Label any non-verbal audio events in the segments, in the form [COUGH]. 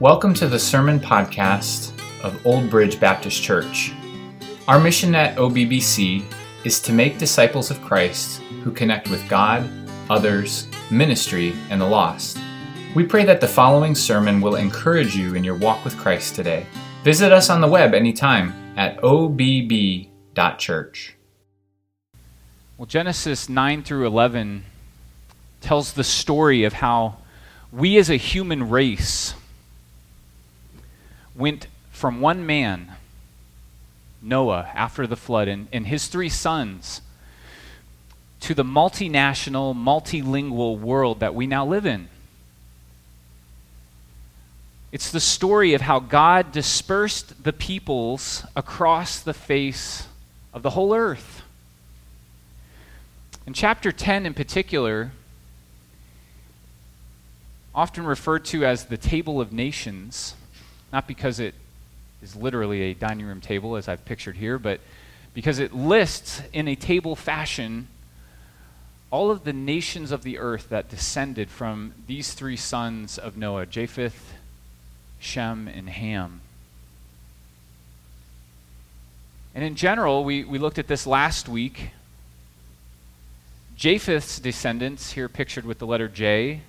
Welcome to the Sermon Podcast of Old Bridge Baptist Church. Our mission at OBBC is to make disciples of Christ who connect with God, others, ministry, and the lost. We pray that the following sermon will encourage you in your walk with Christ today. Visit us on the web anytime at obb.church. Well, Genesis 9 through 11 tells the story of how we as a human race went from one man, Noah, after the flood, and, and his three sons, to the multinational, multilingual world that we now live in. It's the story of how God dispersed the peoples across the face of the whole earth. In chapter 10 in particular, often referred to as the Table of Nations, not because it is literally a dining room table as I've pictured here, but because it lists in a table fashion all of the nations of the earth that descended from these three sons of Noah Japheth, Shem, and Ham. And in general, we, we looked at this last week. Japheth's descendants, here pictured with the letter J,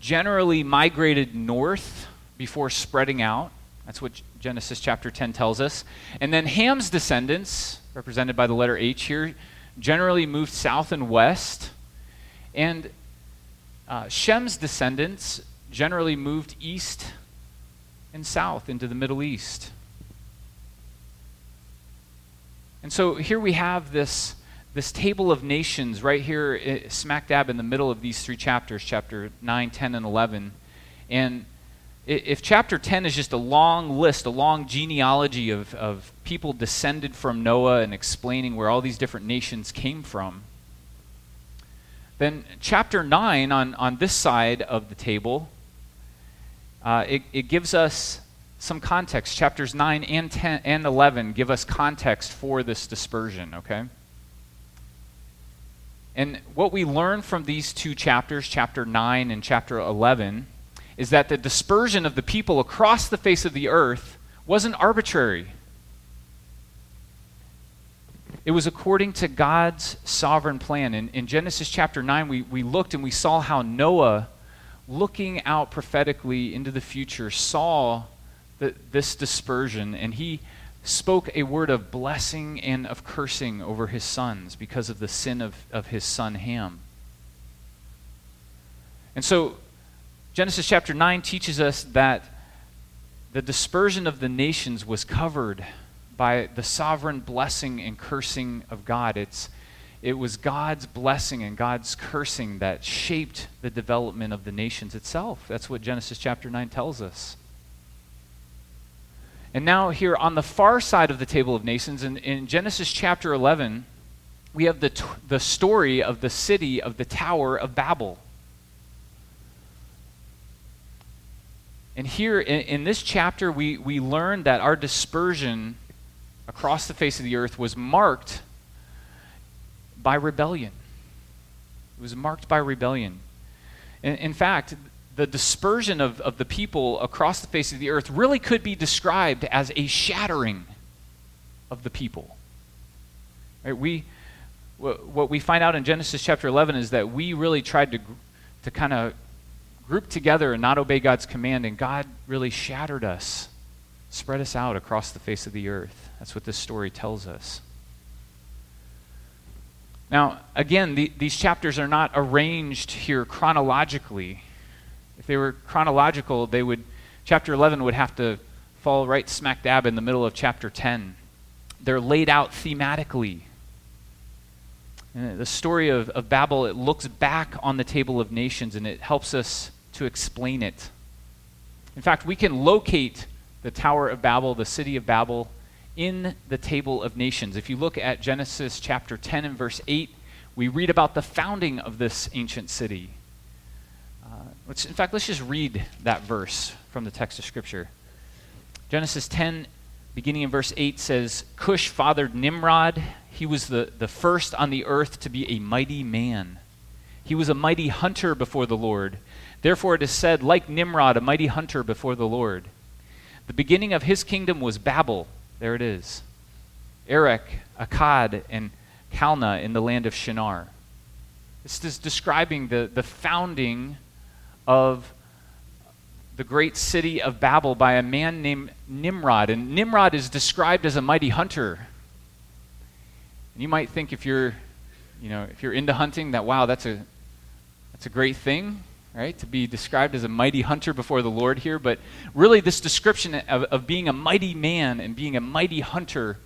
generally migrated north before spreading out. That's what Genesis chapter 10 tells us. And then Ham's descendants, represented by the letter H here, generally moved south and west. And uh, Shem's descendants generally moved east and south into the Middle East. And so here we have this, this table of nations right here, eh, smack dab in the middle of these three chapters, chapter 9, 10, and 11. And if chapter 10 is just a long list, a long genealogy of, of people descended from Noah and explaining where all these different nations came from, then chapter 9 on, on this side of the table, uh, it, it gives us some context. Chapters 9 and 10 and 11 give us context for this dispersion, okay? And what we learn from these two chapters, chapter 9 and chapter 11, is that the dispersion of the people across the face of the earth wasn't arbitrary. It was according to God's sovereign plan. In, in Genesis chapter 9, we, we looked and we saw how Noah, looking out prophetically into the future, saw the, this dispersion and he spoke a word of blessing and of cursing over his sons because of the sin of, of his son Ham. And so Genesis chapter 9 teaches us that the dispersion of the nations was covered by the sovereign blessing and cursing of God. It's, it was God's blessing and God's cursing that shaped the development of the nations itself. That's what Genesis chapter 9 tells us. And now, here on the far side of the table of nations, in, in Genesis chapter 11, we have the, t- the story of the city of the Tower of Babel. And here in, in, this chapter, we, we learn that our dispersion across the face of the earth was marked by rebellion. It was marked by rebellion. In, in fact, the dispersion of, of the people across the face of the earth really could be described as a shattering of the people. Right? We, what we find out in Genesis chapter 11 is that we really tried to, to kind of grouped together and not obey God's command, and God really shattered us, spread us out across the face of the earth. That's what this story tells us. Now, again, the, these chapters are not arranged here chronologically. If they were chronological, they would chapter 11 would have to fall right smack dab in the middle of chapter 10. They're laid out thematically. And the story of, of Babel, it looks back on the table of nations and it helps us to explain it. In fact, we can locate the Tower of Babel, the city of Babel, in the Table of Nations. If you look at Genesis chapter 10 and verse 8, we read about the founding of this ancient city. Uh, let's, in fact, let's just read that verse from the text of Scripture. Genesis 10, beginning in verse 8, says Cush fathered Nimrod. He was the, the first on the earth to be a mighty man. He was a mighty hunter before the Lord Therefore it is said, like Nimrod, a mighty hunter before the Lord. The beginning of his kingdom was Babel. There it is. Erech, Akkad, and Calneh in the land of Shinar. This is describing the, the founding of the great city of Babel by a man named Nimrod. And Nimrod is described as a mighty hunter. And you might think if you're, you know, if you're into hunting that wow, that's a that's a great thing, right? To be described as a mighty hunter before the Lord here, but really this description of, of being a mighty man and being a mighty hunter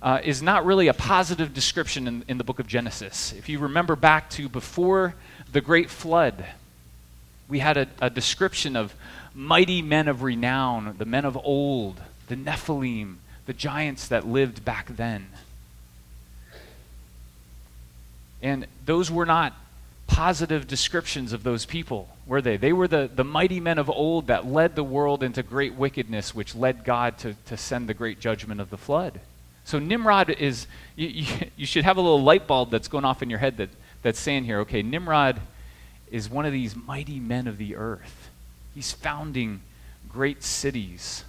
uh, is not really a positive description in, in the book of Genesis. If you remember back to before the great flood, we had a, a description of mighty men of renown, the men of old, the Nephilim, the giants that lived back then. And those were not positive descriptions of those people, were they? They were the, the mighty men of old that led the world into great wickedness, which led God to, to send the great judgment of the flood. So Nimrod is, you, you, [LAUGHS] you, should have a little light bulb that's going off in your head that, that's saying here, okay, Nimrod is one of these mighty men of the earth. He's founding great cities.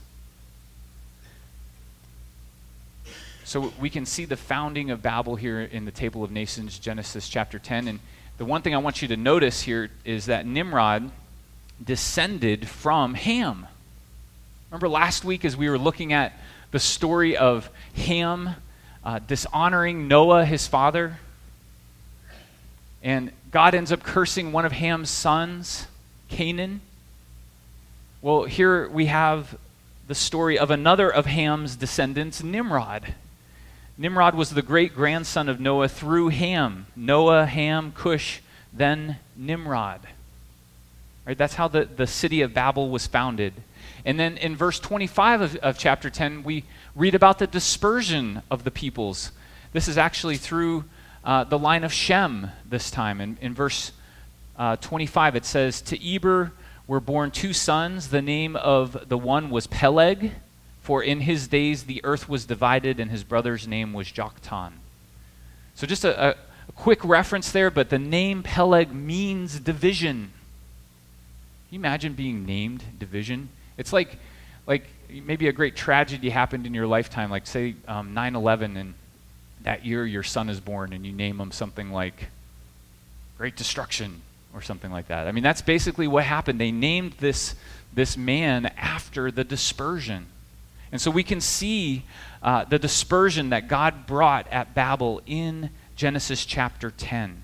So we can see the founding of Babel here in the Table of Nations, Genesis chapter 10. And the one thing I want you to notice here is that Nimrod descended from Ham. Remember last week as we were looking at the story of Ham uh, dishonoring Noah, his father. And God ends up cursing one of Ham's sons, Canaan. Well, here we have the story of another of Ham's descendants, Nimrod. Nimrod was the great grandson of Noah through Ham. Noah, Ham, Cush, then Nimrod. Right, that's how the, the city of Babel was founded. And then in verse 25 of, of chapter 10, we read about the dispersion of the peoples. This is actually through uh, the line of Shem this time. In, in verse uh, 25, it says, To Eber were born two sons. The name of the one was Peleg, for in his days the earth was divided, and his brother's name was Joktan. So just a, a, a quick reference there, but the name Peleg means division. Can you imagine being named division? It's like, like maybe a great tragedy happened in your lifetime, like say um, 9/11, and that year your son is born, and you name him something like Great Destruction or something like that. I mean, that's basically what happened. They named this this man after the dispersion, and so we can see uh, the dispersion that God brought at Babel in Genesis chapter 10.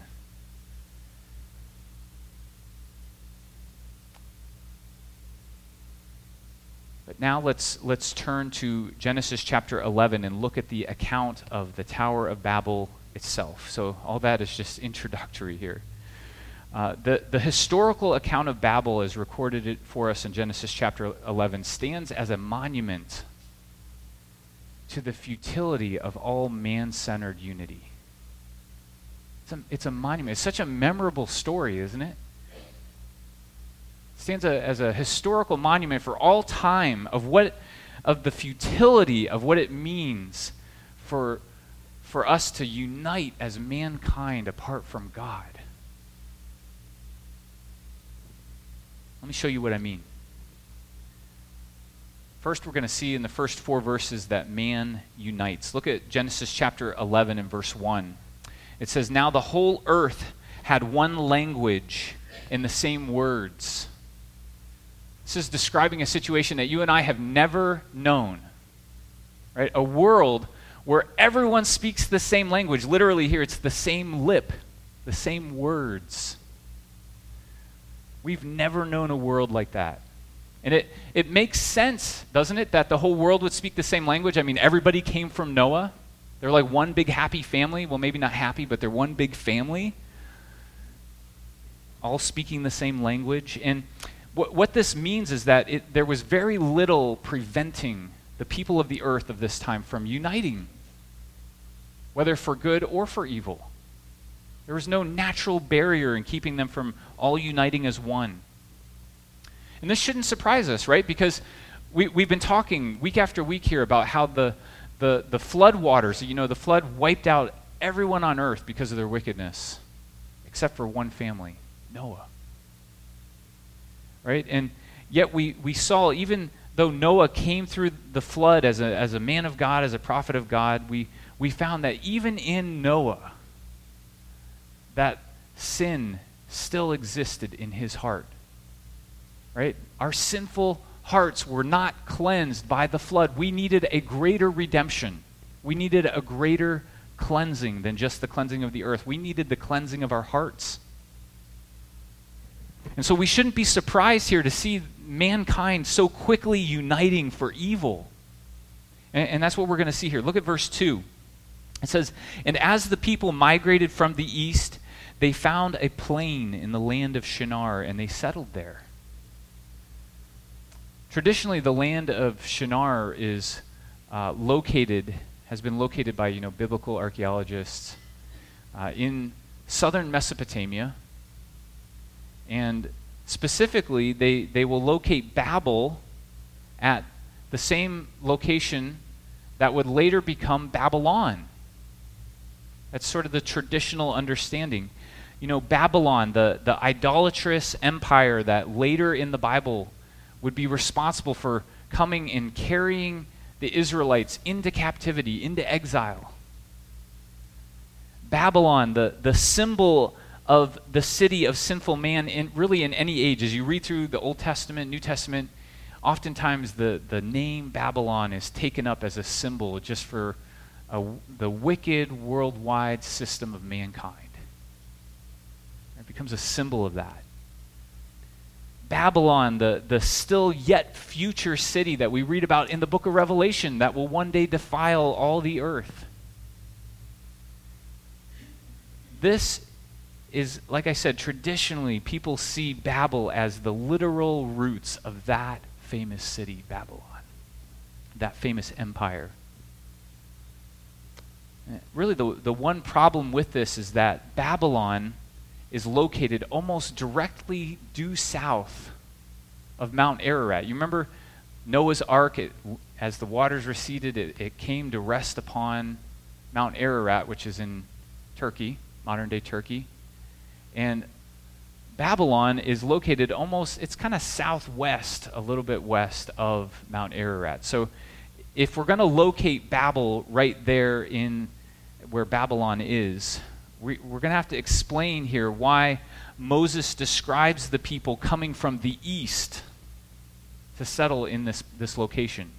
But now let's, let's turn to Genesis chapter 11 and look at the account of the Tower of Babel itself. So, all that is just introductory here. Uh, the, the historical account of Babel, as recorded for us in Genesis chapter 11, stands as a monument to the futility of all man centered unity. It's a, it's a monument. It's such a memorable story, isn't it? It stands a, as a historical monument for all time of what of the futility of what it means for for us to unite as mankind apart from God. Let me show you what I mean. First, we're going to see in the first four verses that man unites. Look at Genesis chapter 11 and verse 1. It says, Now the whole earth had one language in the same words. This is describing a situation that you and I have never known. Right? A world where everyone speaks the same language. Literally, here it's the same lip, the same words. We've never known a world like that. And it, it makes sense, doesn't it, that the whole world would speak the same language? I mean, everybody came from Noah. They're like one big happy family. Well, maybe not happy, but they're one big family, all speaking the same language. And what, what this means is that it, there was very little preventing the people of the earth of this time from uniting, whether for good or for evil. There was no natural barrier in keeping them from all uniting as one. And this shouldn't surprise us, right? Because we, we've been talking week after week here about how the, the, the flood waters, you know, the flood wiped out everyone on earth because of their wickedness, except for one family Noah. right? And yet we, we saw, even though Noah came through the flood as a, as a man of God, as a prophet of God, we, we found that even in Noah, that sin still existed in his heart. Right? Our sinful hearts were not cleansed by the flood. We needed a greater redemption. We needed a greater cleansing than just the cleansing of the earth. We needed the cleansing of our hearts. And so we shouldn't be surprised here to see mankind so quickly uniting for evil. And, and that's what we're going to see here. Look at verse 2. It says, And as the people migrated from the east, they found a plain in the land of Shinar, and they settled there. Traditionally, the land of Shinar is uh, located, has been located by you know biblical archaeologists uh, in southern Mesopotamia, and specifically, they they will locate Babel at the same location that would later become Babylon. That's sort of the traditional understanding. You know, Babylon, the, the idolatrous empire that later in the Bible would be responsible for coming and carrying the Israelites into captivity, into exile. Babylon, the, the symbol of the city of sinful man, in, really in any age. As you read through the Old Testament, New Testament, oftentimes the, the name Babylon is taken up as a symbol just for a, the wicked worldwide system of mankind. It becomes a symbol of that. Babylon, the, the still yet future city that we read about in the book of Revelation that will one day defile all the earth. This is, like I said, traditionally people see Babel as the literal roots of that famous city, Babylon, that famous empire. Eh, really, the, the one problem with this is that Babylon is located almost directly due south of Mount Ararat. You remember Noah's Ark, it, as the waters receded, it, it came to rest upon Mount Ararat, which is in Turkey, modern day Turkey. And Babylon is located almost, it's kind of southwest, a little bit west of Mount Ararat. So if we're going to locate Babel right there in where Babylon is, we, are going to have to explain here why Moses describes the people coming from the east to settle in this, this location.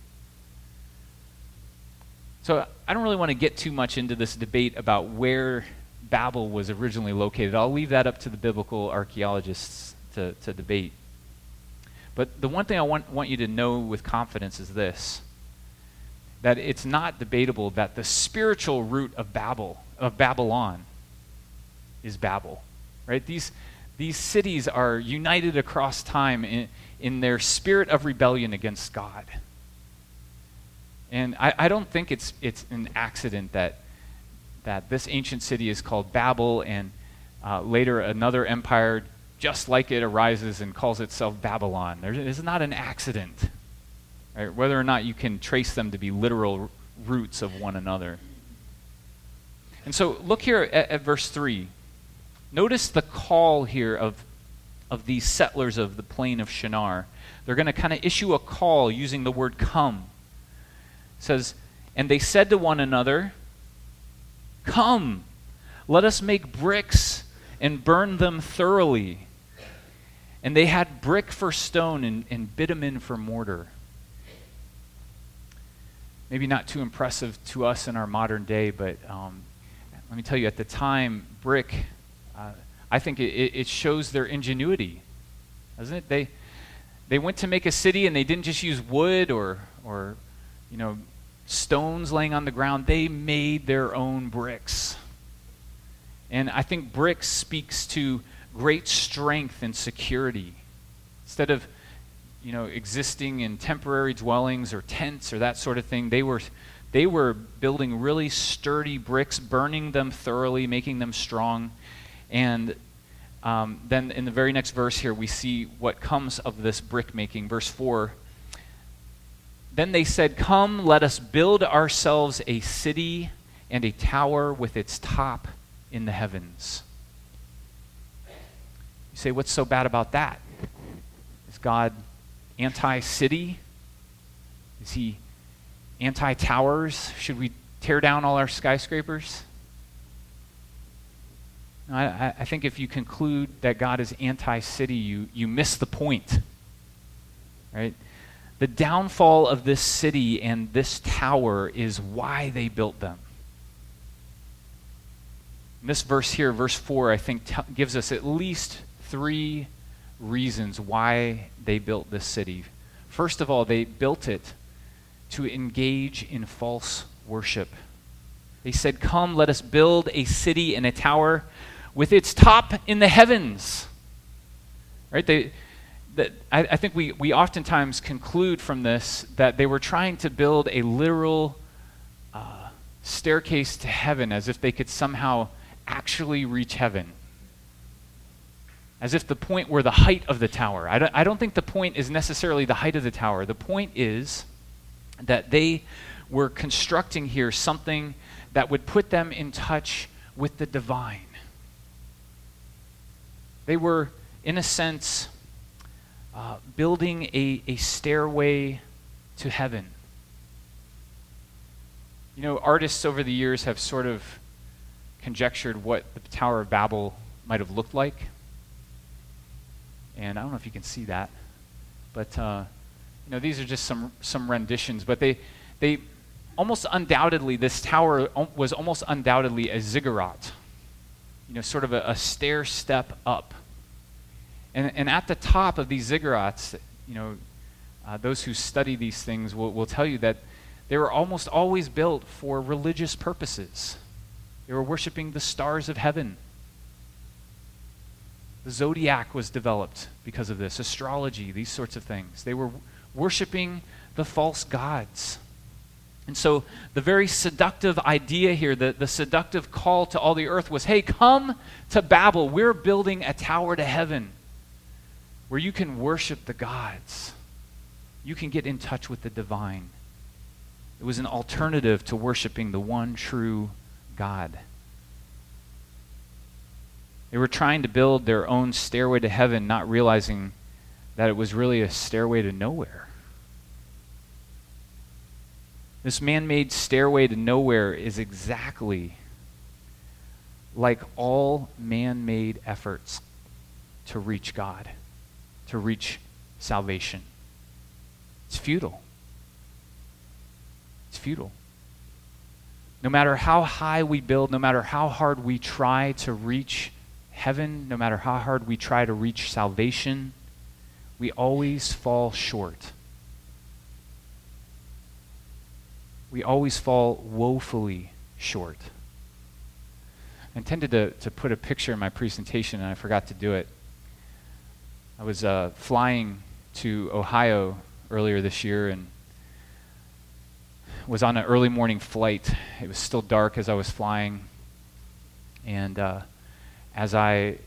So I don't really want to get too much into this debate about where Babel was originally located. I'll leave that up to the biblical archaeologists to, to debate. But the one thing I want, want you to know with confidence is this that it's not debatable that the spiritual root of Babel, of Babylon, is Babel. Right? These, these cities are united across time in, in their spirit of rebellion against God. And I, I don't think it's, it's an accident that, that this ancient city is called Babel, and uh, later another empire just like it arises and calls itself Babylon. There is not an accident, right? whether or not you can trace them to be literal roots of one another. And so look here at, at verse 3. Notice the call here of, of these settlers of the plain of Shinar. They're going to kind of issue a call using the word come. It says, And they said to one another, Come, let us make bricks and burn them thoroughly. And they had brick for stone and, and bitumen for mortar. Maybe not too impressive to us in our modern day, but um, let me tell you, at the time, brick uh, I think it, it shows their ingenuity, doesn't it? They, they went to make a city and they didn't just use wood or, or you know, stones laying on the ground. They made their own bricks. And I think bricks speaks to great strength and security. Instead of, you know, existing in temporary dwellings or tents or that sort of thing, they were, they were building really sturdy bricks, burning them thoroughly, making them strong. And um, then in the very next verse here, we see what comes of this brick making. Verse 4 Then they said, Come, let us build ourselves a city and a tower with its top in the heavens. You say, What's so bad about that? Is God anti city? Is he anti towers? Should we tear down all our skyscrapers? I, I think if you conclude that God is anti city, you, you miss the point. Right? The downfall of this city and this tower is why they built them. And this verse here, verse 4, I think t- gives us at least three reasons why they built this city. First of all, they built it to engage in false worship. They said, Come, let us build a city and a tower with its top in the heavens. Right? They, that I, I, think we, we oftentimes conclude from this that they were trying to build a literal uh, staircase to heaven as if they could somehow actually reach heaven. As if the point were the height of the tower. I don't, I don't think the point is necessarily the height of the tower. The point is that they were constructing here something that would put them in touch with the divine. They were, in a sense, uh, building a, a stairway to heaven. You know, artists over the years have sort of conjectured what the Tower of Babel might have looked like. And I don't know if you can see that, but uh, you know, these are just some some renditions. But they they almost undoubtedly this tower was almost undoubtedly a ziggurat. You know, sort of a, a stair step up. And, and at the top of these ziggurats, you know, uh, those who study these things will, will tell you that they were almost always built for religious purposes. They were worshiping the stars of heaven. The zodiac was developed because of this, astrology, these sorts of things. They were worshiping the false gods. And so, the very seductive idea here, the, the seductive call to all the earth was hey, come to Babel. We're building a tower to heaven where you can worship the gods. You can get in touch with the divine. It was an alternative to worshiping the one true God. They were trying to build their own stairway to heaven, not realizing that it was really a stairway to nowhere. This man made stairway to nowhere is exactly like all man made efforts to reach God to reach salvation. It's futile. It's futile. No matter how high we build, no matter how hard we try to reach heaven, no matter how hard we try to reach salvation, we always fall short. We always fall woefully short. I intended to, to put a picture in my presentation, and I forgot to do it. I was uh, flying to Ohio earlier this year and was on an early morning flight. It was still dark as I was flying. And uh, as I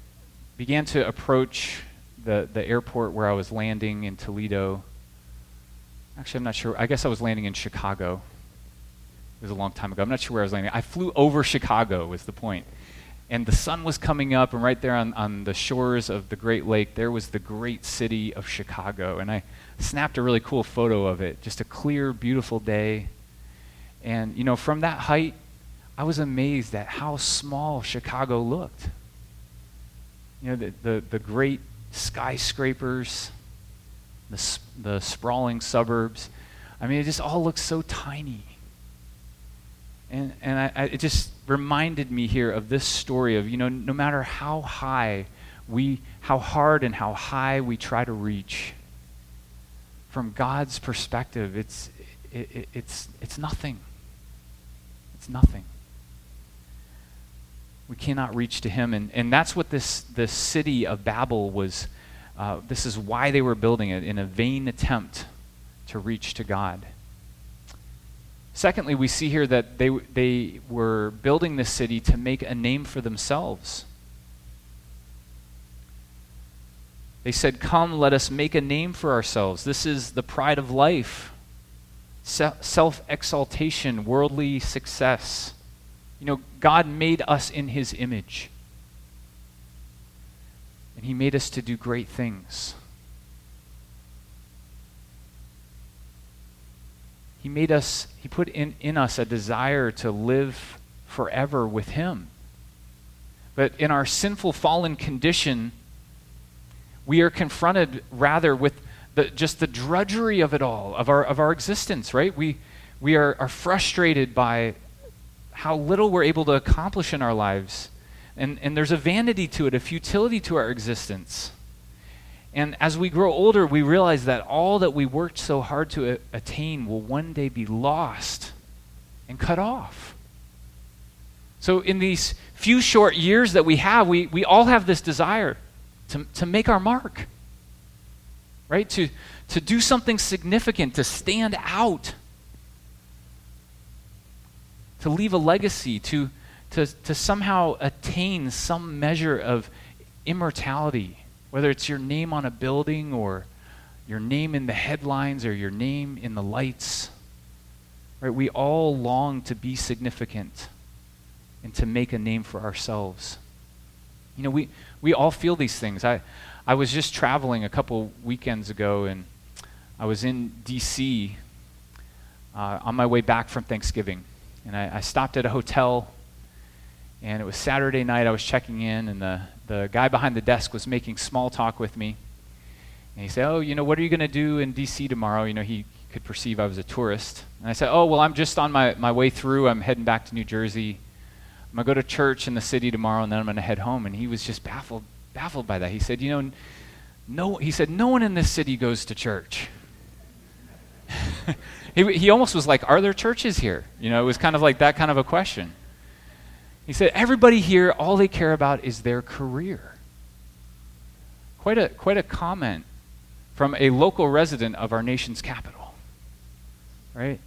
began to approach the, the airport where I was landing in Toledo, actually, I'm not sure. I guess I was landing in Chicago. It was a long time ago. I'm not sure where I was landing. I flew over Chicago, was the point and the sun was coming up, and right there on, on the shores of the Great Lake, there was the great city of Chicago. And I snapped a really cool photo of it. Just a clear, beautiful day. And, you know, from that height, I was amazed at how small Chicago looked. You know, the, the, the great skyscrapers, the, the sprawling suburbs. I mean, it just all looks so tiny. And, and I, I, it just reminded me here of this story of, you know, no matter how high we, how hard and how high we try to reach, from God's perspective, it's, it, it, it's, it's nothing. It's nothing. We cannot reach to Him. And, and that's what this, this city of Babel was. Uh, this is why they were building it in a vain attempt to reach to God. Secondly, we see here that they, they were building this city to make a name for themselves. They said, Come, let us make a name for ourselves. This is the pride of life self exaltation, worldly success. You know, God made us in His image, and He made us to do great things. He made us, He put in, in us a desire to live forever with Him. But in our sinful, fallen condition, we are confronted rather with the, just the drudgery of it all, of our, of our existence, right? We, we are, are frustrated by how little we're able to accomplish in our lives. And, and there's a vanity to it, a futility to our existence. And as we grow older, we realize that all that we worked so hard to a- attain will one day be lost and cut off. So, in these few short years that we have, we, we all have this desire to, to make our mark, right? To, to do something significant, to stand out, to leave a legacy, to, to, to somehow attain some measure of immortality, whether it's your name on a building or your name in the headlines or your name in the lights. Right? We all long to be significant and to make a name for ourselves. You know, we, we all feel these things. I, I was just traveling a couple weekends ago, and I was in D.C. Uh, on my way back from Thanksgiving. And I, I stopped at a hotel, and it was Saturday night. I was checking in, and the, the guy behind the desk was making small talk with me. And he said, Oh, you know, what are you going to do in D.C. tomorrow? You know, he could perceive I was a tourist. And I said, Oh, well, I'm just on my, my way through. I'm heading back to New Jersey. I'm going to go to church in the city tomorrow, and then I'm going to head home. And he was just baffled, baffled by that. He said, You know, no, he said, no one in this city goes to church. [LAUGHS] he, he almost was like, Are there churches here? You know, it was kind of like that kind of a question. He said, Everybody here, all they care about is their career. Quite a, quite a comment from a local resident of our nation's capital. Right?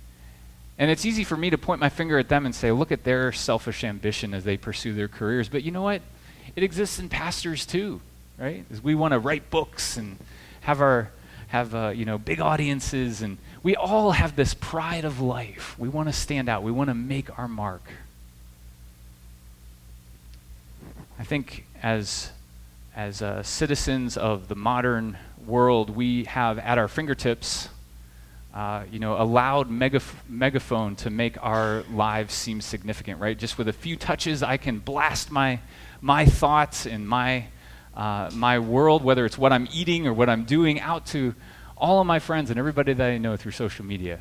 And it's easy for me to point my finger at them and say, look at their selfish ambition as they pursue their careers. But you know what? It exists in pastors too, right? As we want to write books and have our have uh, you know big audiences, and we all have this pride of life. We want to stand out. We want to make our mark. I think as as uh, citizens of the modern world, we have at our fingertips uh, you know, a loud megaf- megaphone to make our lives seem significant, right? Just with a few touches, I can blast my, my thoughts and my, uh, my world, whether it's what I'm eating or what I'm doing, out to all of my friends and everybody that I know through social media.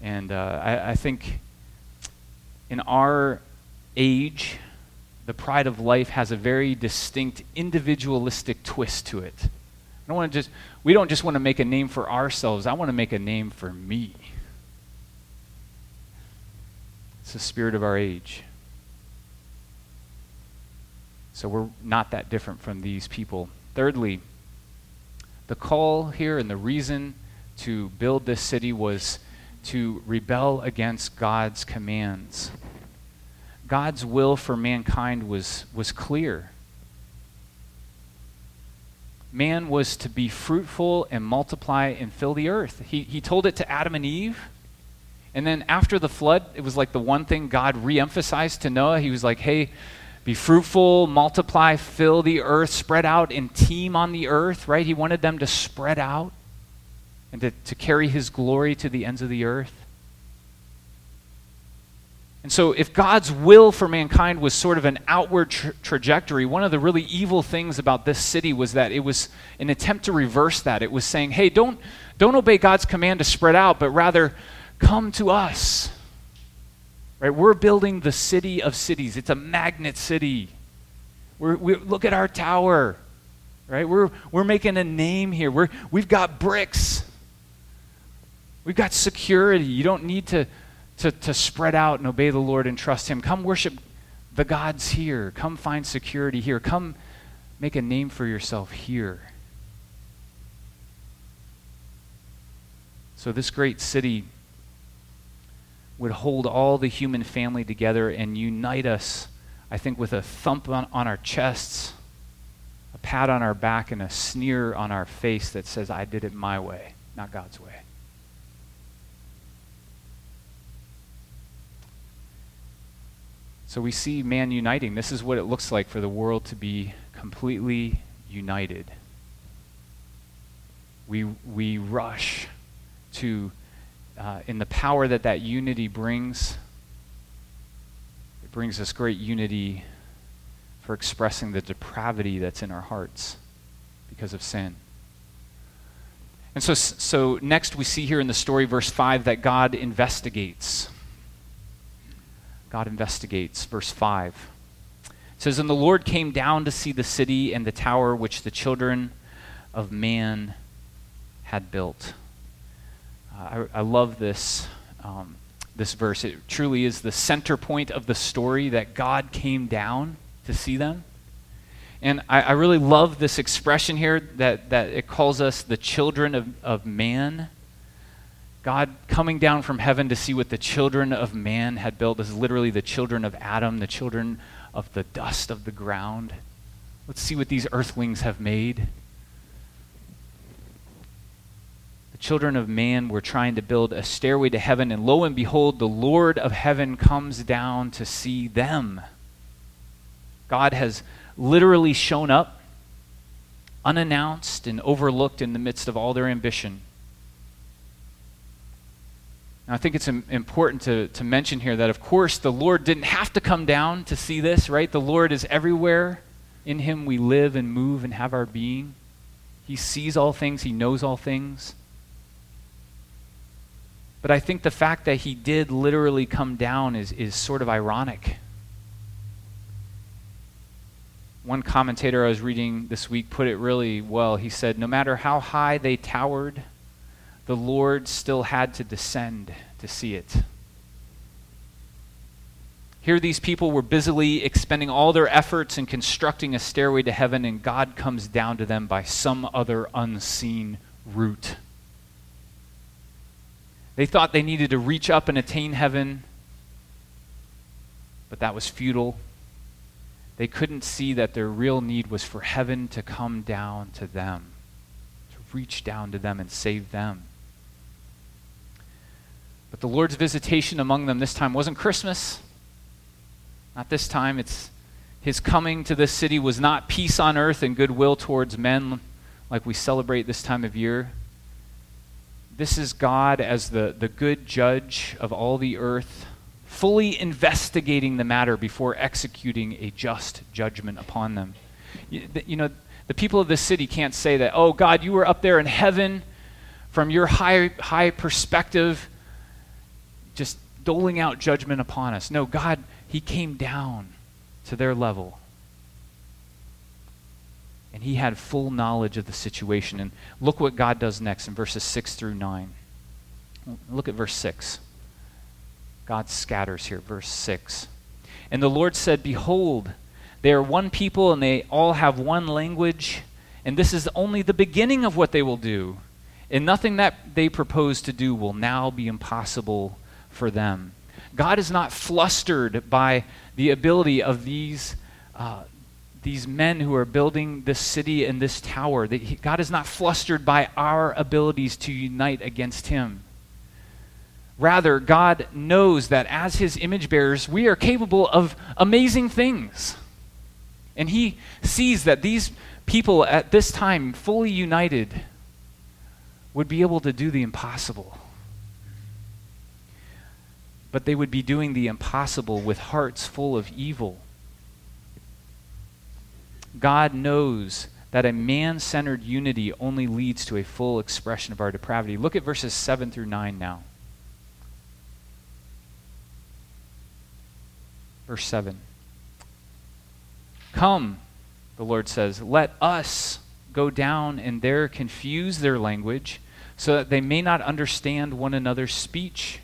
And uh, I, I think in our age, the pride of life has a very distinct individualistic twist to it. I don't want to just, we don't just want to make a name for ourselves. I want to make a name for me. It's the spirit of our age. So we're not that different from these people. Thirdly, the call here and the reason to build this city was to rebel against God's commands. God's will for mankind was, was clear man was to be fruitful and multiply and fill the earth. He, he told it to Adam and Eve. And then after the flood, it was like the one thing God reemphasized to Noah. He was like, hey, be fruitful, multiply, fill the earth, spread out, and teem on the earth, right? He wanted them to spread out and to, to carry his glory to the ends of the earth. And so, if God's will for mankind was sort of an outward tra- trajectory, one of the really evil things about this city was that it was an attempt to reverse that. It was saying, hey, don't, don't obey God's command to spread out, but rather come to us. Right? We're building the city of cities, it's a magnet city. We're, we, look at our tower. Right? We're, we're making a name here. We're, we've got bricks. We've got security. You don't need to to, to spread out and obey the Lord and trust Him. Come worship the gods here. Come find security here. Come make a name for yourself here. So, this great city would hold all the human family together and unite us, I think, with a thump on, on our chests, a pat on our back, and a sneer on our face that says, I did it my way, not God's way. So we see man uniting. This is what it looks like for the world to be completely united. We, we rush to, uh, in the power that that unity brings, it brings us great unity for expressing the depravity that's in our hearts because of sin. And so, so next we see here in the story, verse 5, that God investigates. God investigates. Verse 5 it says, And the Lord came down to see the city and the tower which the children of man had built. Uh, I, I, love this, um, this verse. It truly is the center point of the story that God came down to see them. And I, I, really love this expression here that, that it calls us the children of, of man. God coming down from heaven to see what the children of man had built is literally the children of Adam, the children of the dust of the ground. Let's see what these earthlings have made. The children of man were trying to build a stairway to heaven, and lo and behold, the Lord of heaven comes down to see them. God has literally shown up unannounced and overlooked in the midst of all their ambition. Now, I think it's important to, to mention here that, of course, the Lord didn't have to come down to see this, right? The Lord is everywhere. In Him we live and move and have our being. He sees all things, He knows all things. But I think the fact that He did literally come down is, is sort of ironic one commentator I was reading this week put it really well. He said, No matter how high they towered, the Lord still had to descend to see it. Here, these people were busily expending all their efforts in constructing a stairway to heaven, and God comes down to them by some other unseen route. They thought they needed to reach up and attain heaven, but that was futile they couldn't see that their real need was for heaven to come down to them, to reach down to them and save them. But the Lord's visitation among them this time wasn't Christmas. Not this time. It's his coming to this city was not peace on earth and goodwill towards men like we celebrate this time of year. This is God as the, the good judge of all the earth fully investigating the matter before executing a just judgment upon them. You, you know, the people of this city can't say that, oh, God, you were up there in heaven from your high, high perspective, just doling out judgment upon us. No, God, He came down to their level. And He had full knowledge of the situation. And look what God does next in verses 6 through 9. Look at verse 6. God scatters here, verse 6. And the Lord said, Behold, they are one people and they all have one language, and this is only the beginning of what they will do. And nothing that they propose to do will now be impossible for them. God is not flustered by the ability of these, uh, these men who are building this city and this tower. God is not flustered by our abilities to unite against Him. Rather, God knows that as His image bearers, we are capable of amazing things. And He sees that these people at this time, fully united, would be able to do the impossible. But they would be doing the impossible with hearts full of evil. God knows that a man centered unity only leads to a full expression of our depravity. Look at verses 7 through 9 now. Verse 7. Come, the Lord says, let us go down and there confuse their language so that they may not understand one another's speech.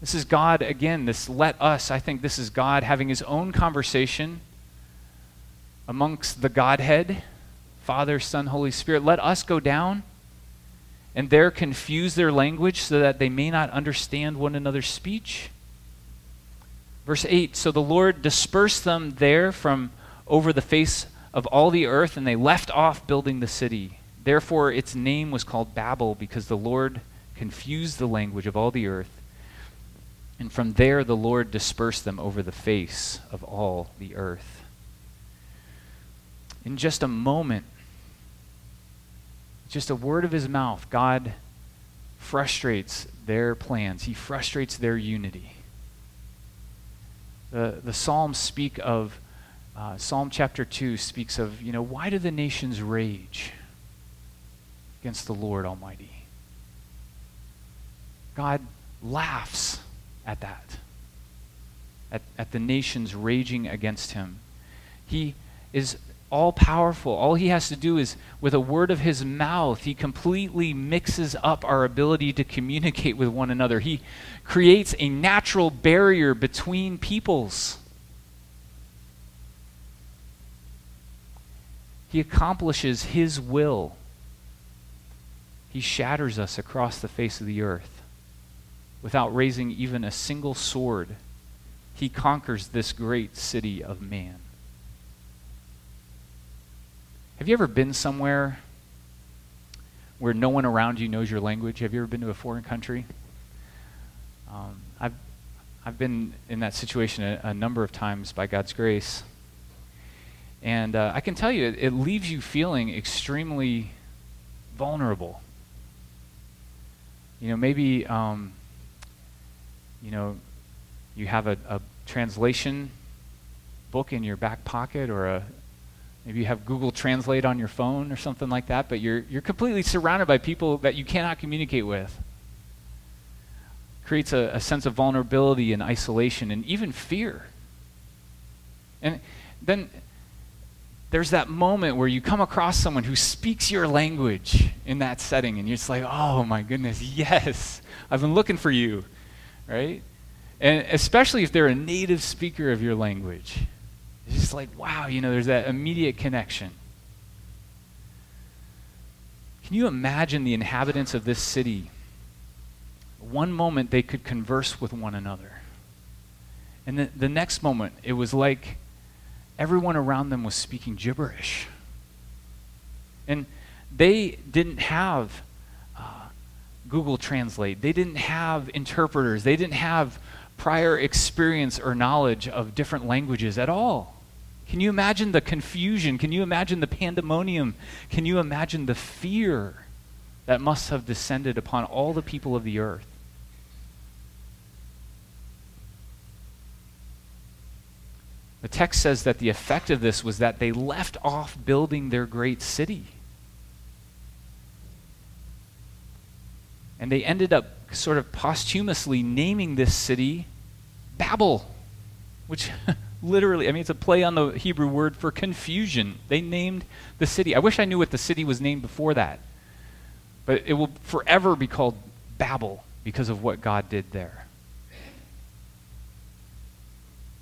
This is God, again, this let us. I think this is God having his own conversation amongst the Godhead Father, Son, Holy Spirit. Let us go down and there confuse their language so that they may not understand one another's speech. Verse 8 So the Lord dispersed them there from over the face of all the earth, and they left off building the city. Therefore, its name was called Babel, because the Lord confused the language of all the earth. And from there, the Lord dispersed them over the face of all the earth. In just a moment, just a word of his mouth, God frustrates their plans, he frustrates their unity. The, the Psalms speak of, uh, Psalm chapter 2 speaks of, you know, why do the nations rage against the Lord Almighty? God laughs at that, at, at the nations raging against him. He is all powerful. All he has to do is, with a word of his mouth, he completely mixes up our ability to communicate with one another. He creates a natural barrier between peoples. He accomplishes his will. He shatters us across the face of the earth without raising even a single sword. He conquers this great city of man. Have you ever been somewhere where no one around you knows your language? Have you ever been to a foreign country? Um, I've, I've been in that situation a, a, number of times by God's grace. And uh, I can tell you, it, it leaves you feeling extremely vulnerable. You know, maybe, um, you know, you have a, a translation book in your back pocket or a, Maybe you have Google Translate on your phone or something like that, but you're, you're completely surrounded by people that you cannot communicate with. Creates a, a sense of vulnerability and isolation and even fear. And then there's that moment where you come across someone who speaks your language in that setting, and you're just like, oh my goodness, [LAUGHS] yes, I've been looking for you, right? And especially if they're a native speaker of your language. It's just like, wow, you know, there's that immediate connection. Can you imagine the inhabitants of this city? One moment they could converse with one another. And the, the next moment, it was like everyone around them was speaking gibberish. And they didn't have Google Translate, they didn't have interpreters, they didn't have prior experience or knowledge of different languages at all. Can you imagine the confusion? Can you imagine the pandemonium? Can you imagine the fear that must have descended upon all the people of the earth? The text says that the effect of this was that they left off building their great city. And they ended up sort of posthumously naming this city Babel, which [LAUGHS] literally, I mean, it's a play on the Hebrew word for confusion. They named the city. I wish I knew what the city was named before that. But it will forever be called Babel because of what God did there.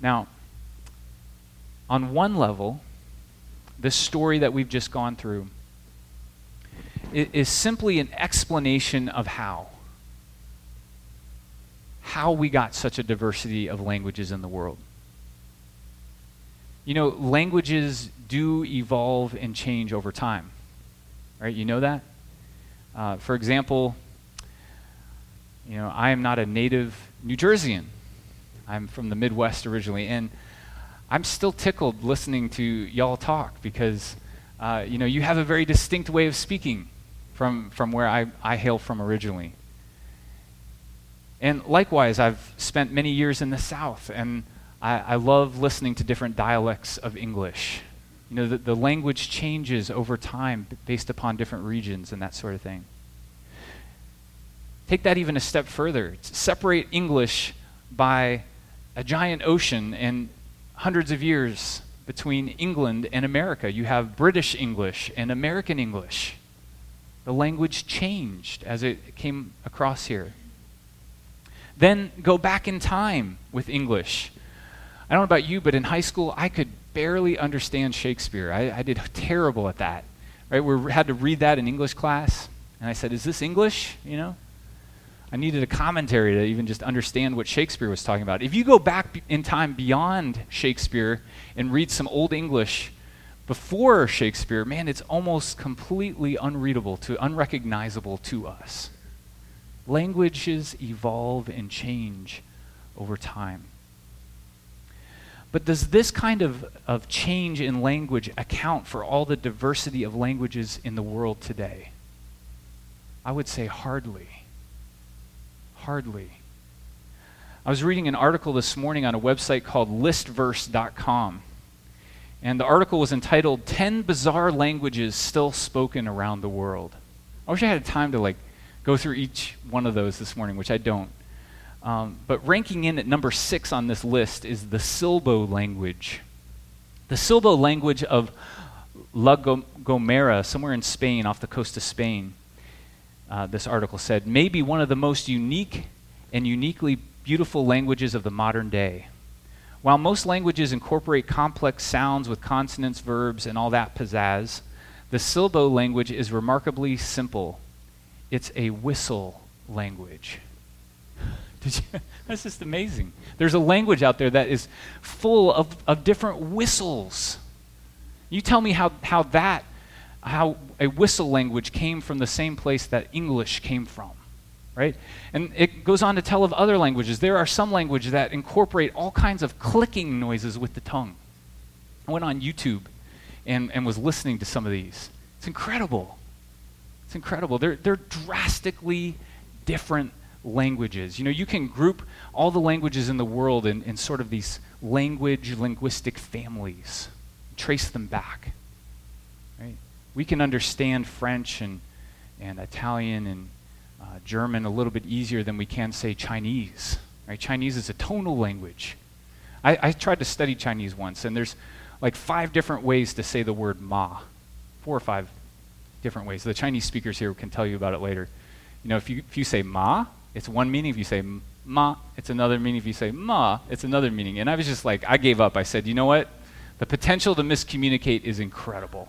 Now, on one level, this story that we've just gone through is simply an explanation of how. How we got such a diversity of languages in the world. You know, languages do evolve and change over time. Right? You know that? Uh, for example, you know, I am not a native New Jerseyan. I'm from the Midwest originally, and I'm still tickled listening to y'all talk because, uh, you know, you have a very distinct way of speaking from, from where I, I hail from originally. And likewise, I've spent many years in the South, and I, I love listening to different dialects of English. You know, the, the language changes over time based upon different regions and that sort of thing. Take that even a step further. Separate English by a giant ocean and hundreds of years between England and America. You have British English and American English. The language changed as it came across here. Then go back in time with English. I don't know about you, but in high school, I could barely understand Shakespeare. I, I did terrible at that. Right? We had to read that in English class, and I said, "Is this English?" You know. I needed a commentary to even just understand what Shakespeare was talking about. If you go back in time beyond Shakespeare and read some Old English before Shakespeare, man, it's almost completely unreadable to unrecognizable to us. Languages evolve and change over time. But does this kind of, of change in language account for all the diversity of languages in the world today? I would say hardly. Hardly. I was reading an article this morning on a website called listverse.com. And the article was entitled 10 Bizarre Languages Still Spoken Around the World. I wish I had time to like go through each one of those this morning, which I don't. Um, but ranking in at number six on this list is the Silbo language. The Silbo language of La Gomera, somewhere in Spain, off the coast of Spain, uh, this article said, may be one of the most unique and uniquely beautiful languages of the modern day. While most languages incorporate complex sounds with consonants, verbs, and all that pizzazz, the Silbo language is remarkably simple. It's a whistle language. [LAUGHS] That's just amazing. There's a language out there that is full of, of different whistles. You tell me how, how that, how a whistle language came from the same place that English came from right? And it goes on to tell of other languages. There are some languages that incorporate all kinds of clicking noises with the tongue. I went on YouTube and, and was listening to some of these. It's incredible. It's incredible. They're, they're drastically different languages. You know, you can group all the languages in the world in, in sort of these language, linguistic families, trace them back. Right? We can understand French and, and Italian and uh, German a little bit easier than we can say Chinese. Right? Chinese is a tonal language. I, I tried to study Chinese once, and there's like five different ways to say the word ma, four or five different ways. The Chinese speakers here can tell you about it later. You know, if you, if you say ma, it's one meaning. If you say ma, it's another meaning. If you say ma, it's another meaning. And I was just like, I gave up. I said, you know what? The potential to miscommunicate is incredible.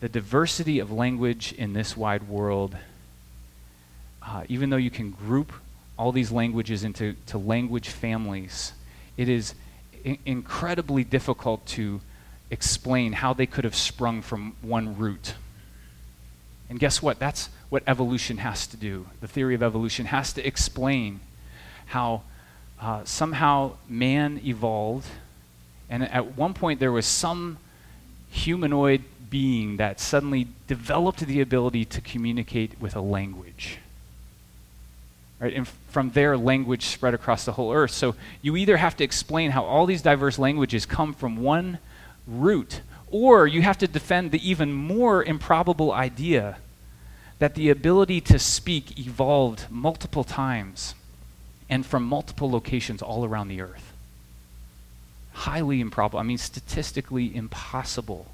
The diversity of language in this wide world, uh, even though you can group all these languages into to language families, it is I- incredibly difficult to explain how they could have sprung from one root. And guess what? That's what evolution has to do. The theory of evolution has to explain how uh, somehow man evolved, and at one point there was some humanoid being that suddenly developed the ability to communicate with a language. Right? And from there, language spread across the whole earth. So you either have to explain how all these diverse languages come from one root, or you have to defend the even more improbable idea that the ability to speak evolved multiple times and from multiple locations all around the earth. Highly improbable. I mean, statistically impossible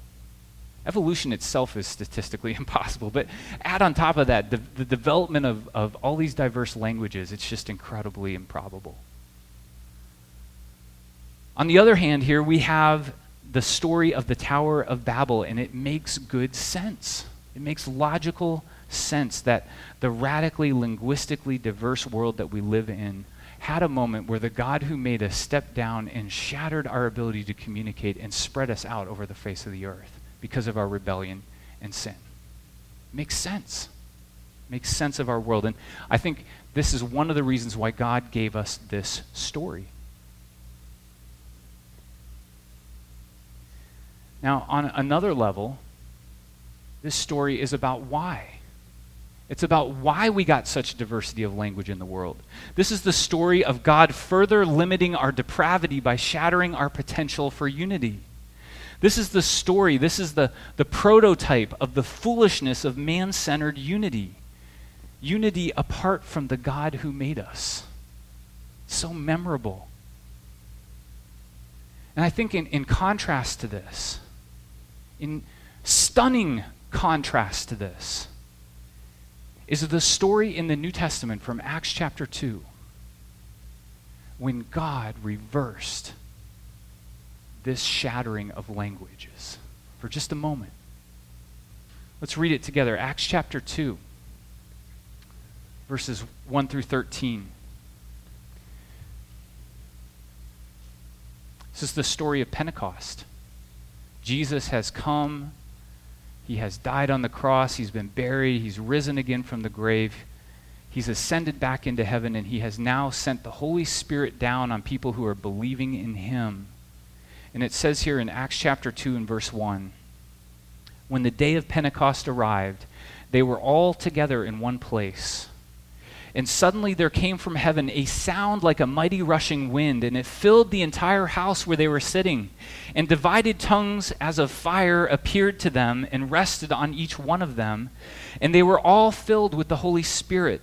Evolution itself is statistically [LAUGHS] impossible, but add on top of that the, the development of, of all these diverse languages, it's just incredibly improbable. On the other hand, here we have the story of the Tower of Babel, and it makes good sense. It makes logical sense that the radically linguistically diverse world that we live in had a moment where the God who made us stepped down and shattered our ability to communicate and spread us out over the face of the earth because of our rebellion and sin. Makes sense. Makes sense of our world. And I think this is one of the reasons why God gave us this story. Now, on another level, this story is about why. It's about why we got such diversity of language in the world. This is the story of God further limiting our depravity by shattering our potential for unity. This is the story, this is the, the prototype of the foolishness of man centered unity. Unity apart from the God who made us. So memorable. And I think, in, in contrast to this, in stunning contrast to this, is the story in the New Testament from Acts chapter 2 when God reversed this shattering of languages for just a moment. Let's read it together. Acts chapter 2, verses 1 through 13. This is the story of Pentecost. Jesus has come, he has died on the cross, he's been buried, he's risen again from the grave. He's ascended back into heaven, and he has now sent the Holy Spirit down on people who are believing in him. And it says here in Acts chapter 2 and verse 1 when the day of Pentecost arrived, they were all together in one place. And suddenly there came from heaven a sound like a mighty rushing wind, and it filled the entire house where they were sitting. And divided tongues as of fire appeared to them and rested on each one of them. And they were all filled with the Holy Spirit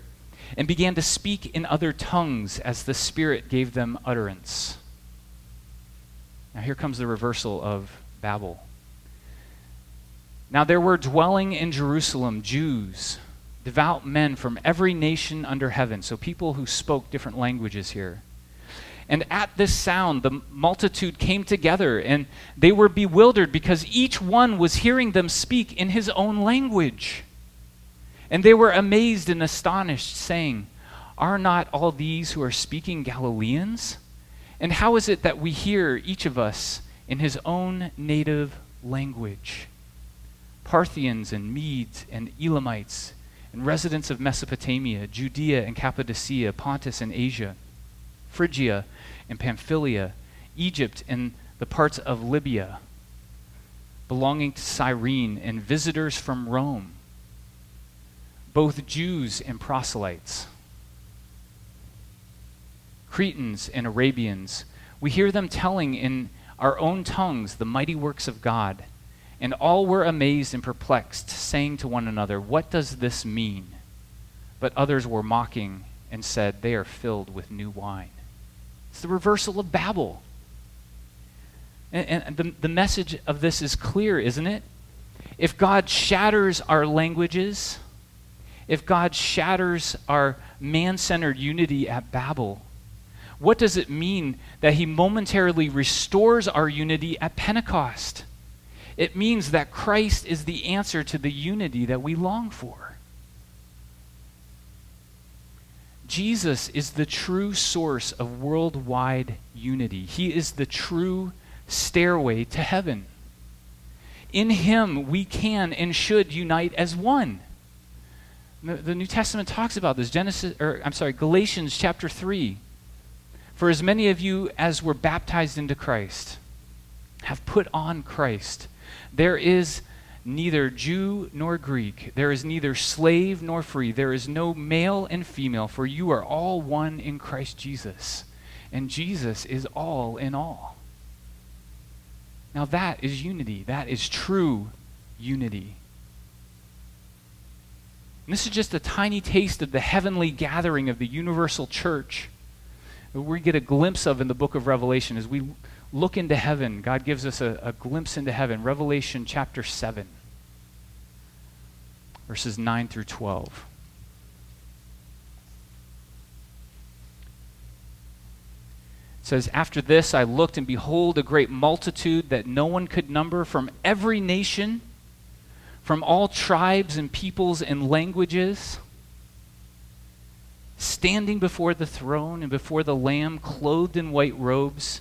and began to speak in other tongues as the Spirit gave them utterance. Now here comes the reversal of Babel. Now there were dwelling in Jerusalem Jews devout men from every nation under heaven. So people who spoke different languages here. And at this sound, the multitude came together, and they were bewildered because each one was hearing them speak in his own language. And they were amazed and astonished, saying, Are not all these who are speaking Galileans? And how is it that we hear each of us in his own native language? Parthians and Medes and Elamites and residents of Mesopotamia, Judea and Cappadocia, Pontus and Asia, Phrygia and Pamphylia, Egypt and the parts of Libya belonging to Cyrene, and visitors from Rome, both Jews and proselytes, Cretans and Arabians. We hear them telling in our own tongues the mighty works of God. And all were amazed and perplexed, saying to one another, What does this mean? But others were mocking and said, They are filled with new wine. It's the reversal of Babel. And, and the, the message of this is clear, isn't it? If God shatters our languages, if God shatters our man centered unity at Babel, what does it mean that He momentarily restores our unity at Pentecost? It means that Christ is the answer to the unity that we long for. Jesus is the true source of worldwide unity. He is the true stairway to heaven. In him, we can and should unite as one. The New Testament talks about this. Genesis, or I'm sorry, Galatians chapter 3. For as many of you as were baptized into Christ have put on Christ. There is neither Jew nor Greek. There is neither slave nor free. There is no male and female, for you are all one in Christ Jesus. And Jesus is all in all. Now that is unity. That is true unity. And this is just a tiny taste of the heavenly gathering of the universal church that we get a glimpse of in the book of Revelation as we look into heaven, God gives us a, a glimpse into heaven. Revelation chapter 7, verses 9 through 12. It says, After this I looked, and behold, a great multitude that no one could number from every nation, from all tribes and peoples and languages, standing before the throne and before the Lamb, clothed in white robes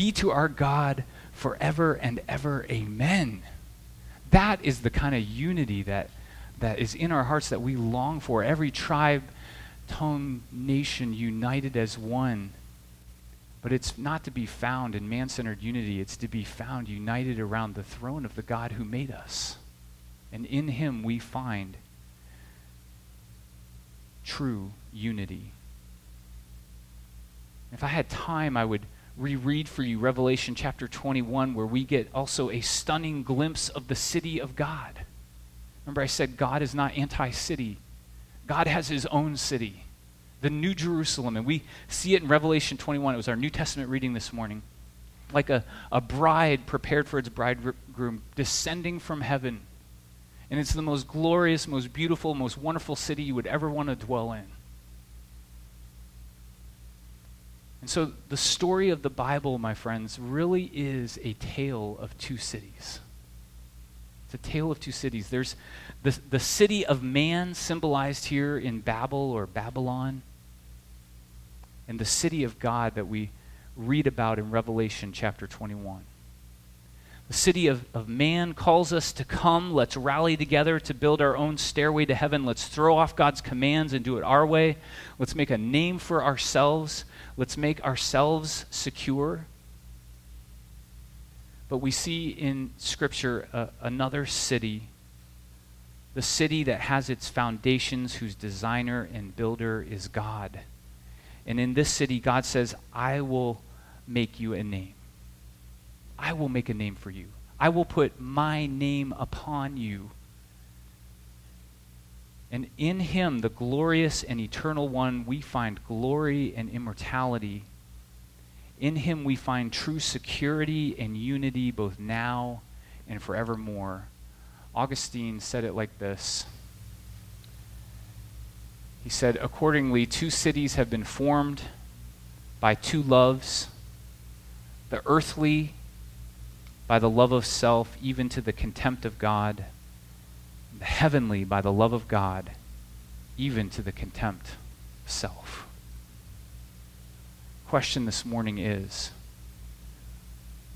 be to our God forever and ever. Amen. That is the kind of unity that, that is in our hearts that we long for. Every tribe, tongue, nation united as one. But it's not to be found in man centered unity, it's to be found united around the throne of the God who made us. And in him we find true unity. If I had time, I would reread for you Revelation chapter 21, where we get also a stunning glimpse of the city of God. Remember, I said God is not anti city, God has his own city, the New Jerusalem. And we see it in Revelation 21. It was our New Testament reading this morning. Like a, a bride prepared for its bridegroom descending from heaven. And it's the most glorious, most beautiful, most wonderful city you would ever want to dwell in. And so the story of the Bible, my friends, really is a tale of two cities. It's a tale of two cities. There's the, the city of man, symbolized here in Babel or Babylon, and the city of God that we read about in Revelation chapter 21. The city of, of man calls us to come. Let's rally together to build our own stairway to heaven. Let's throw off God's commands and do it our way. Let's make a name for ourselves. Let's make ourselves secure. But we see in Scripture uh, another city, the city that has its foundations, whose designer and builder is God. And in this city, God says, I will make you a name. I will make a name for you. I will put my name upon you. And in him, the glorious and eternal one, we find glory and immortality in him we find true security and unity both now and forevermore. Augustine said it like this He said, Accordingly, two cities have been formed by two loves the earthly by the love of self, even to the contempt of God, the heavenly by the love of God, even to the contempt of self question this morning is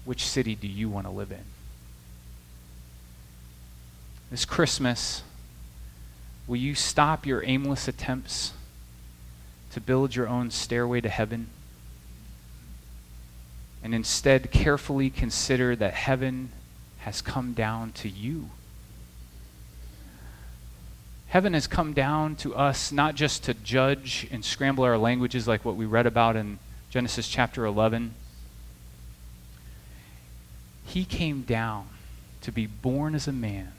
which city do you want to live in? This Christmas, will you stop your aimless attempts to build your own stairway to heaven and instead carefully consider that heaven has come down to you? Heaven has come down to us not just to judge and scramble our languages like what we read about in Genesis chapter 11. He came down to be born as a man,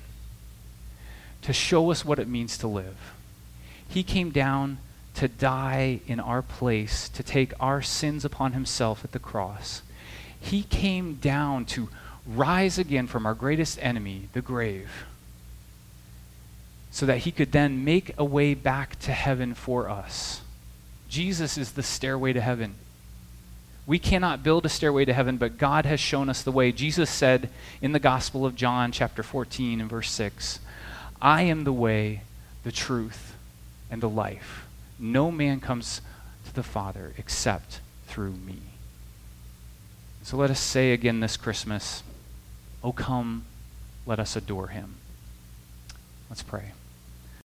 to show us what it means to live. He came down to die in our place, to take our sins upon himself at the cross. He came down to rise again from our greatest enemy, the grave, so that he could then make a way back to heaven for us. Jesus is the stairway to heaven. We cannot build a stairway to heaven, but God has shown us the way. Jesus said in the Gospel of John, chapter 14, and verse 6, I am the way, the truth, and the life. No man comes to the Father except through me. So let us say again this Christmas, Oh, come, let us adore him. Let's pray.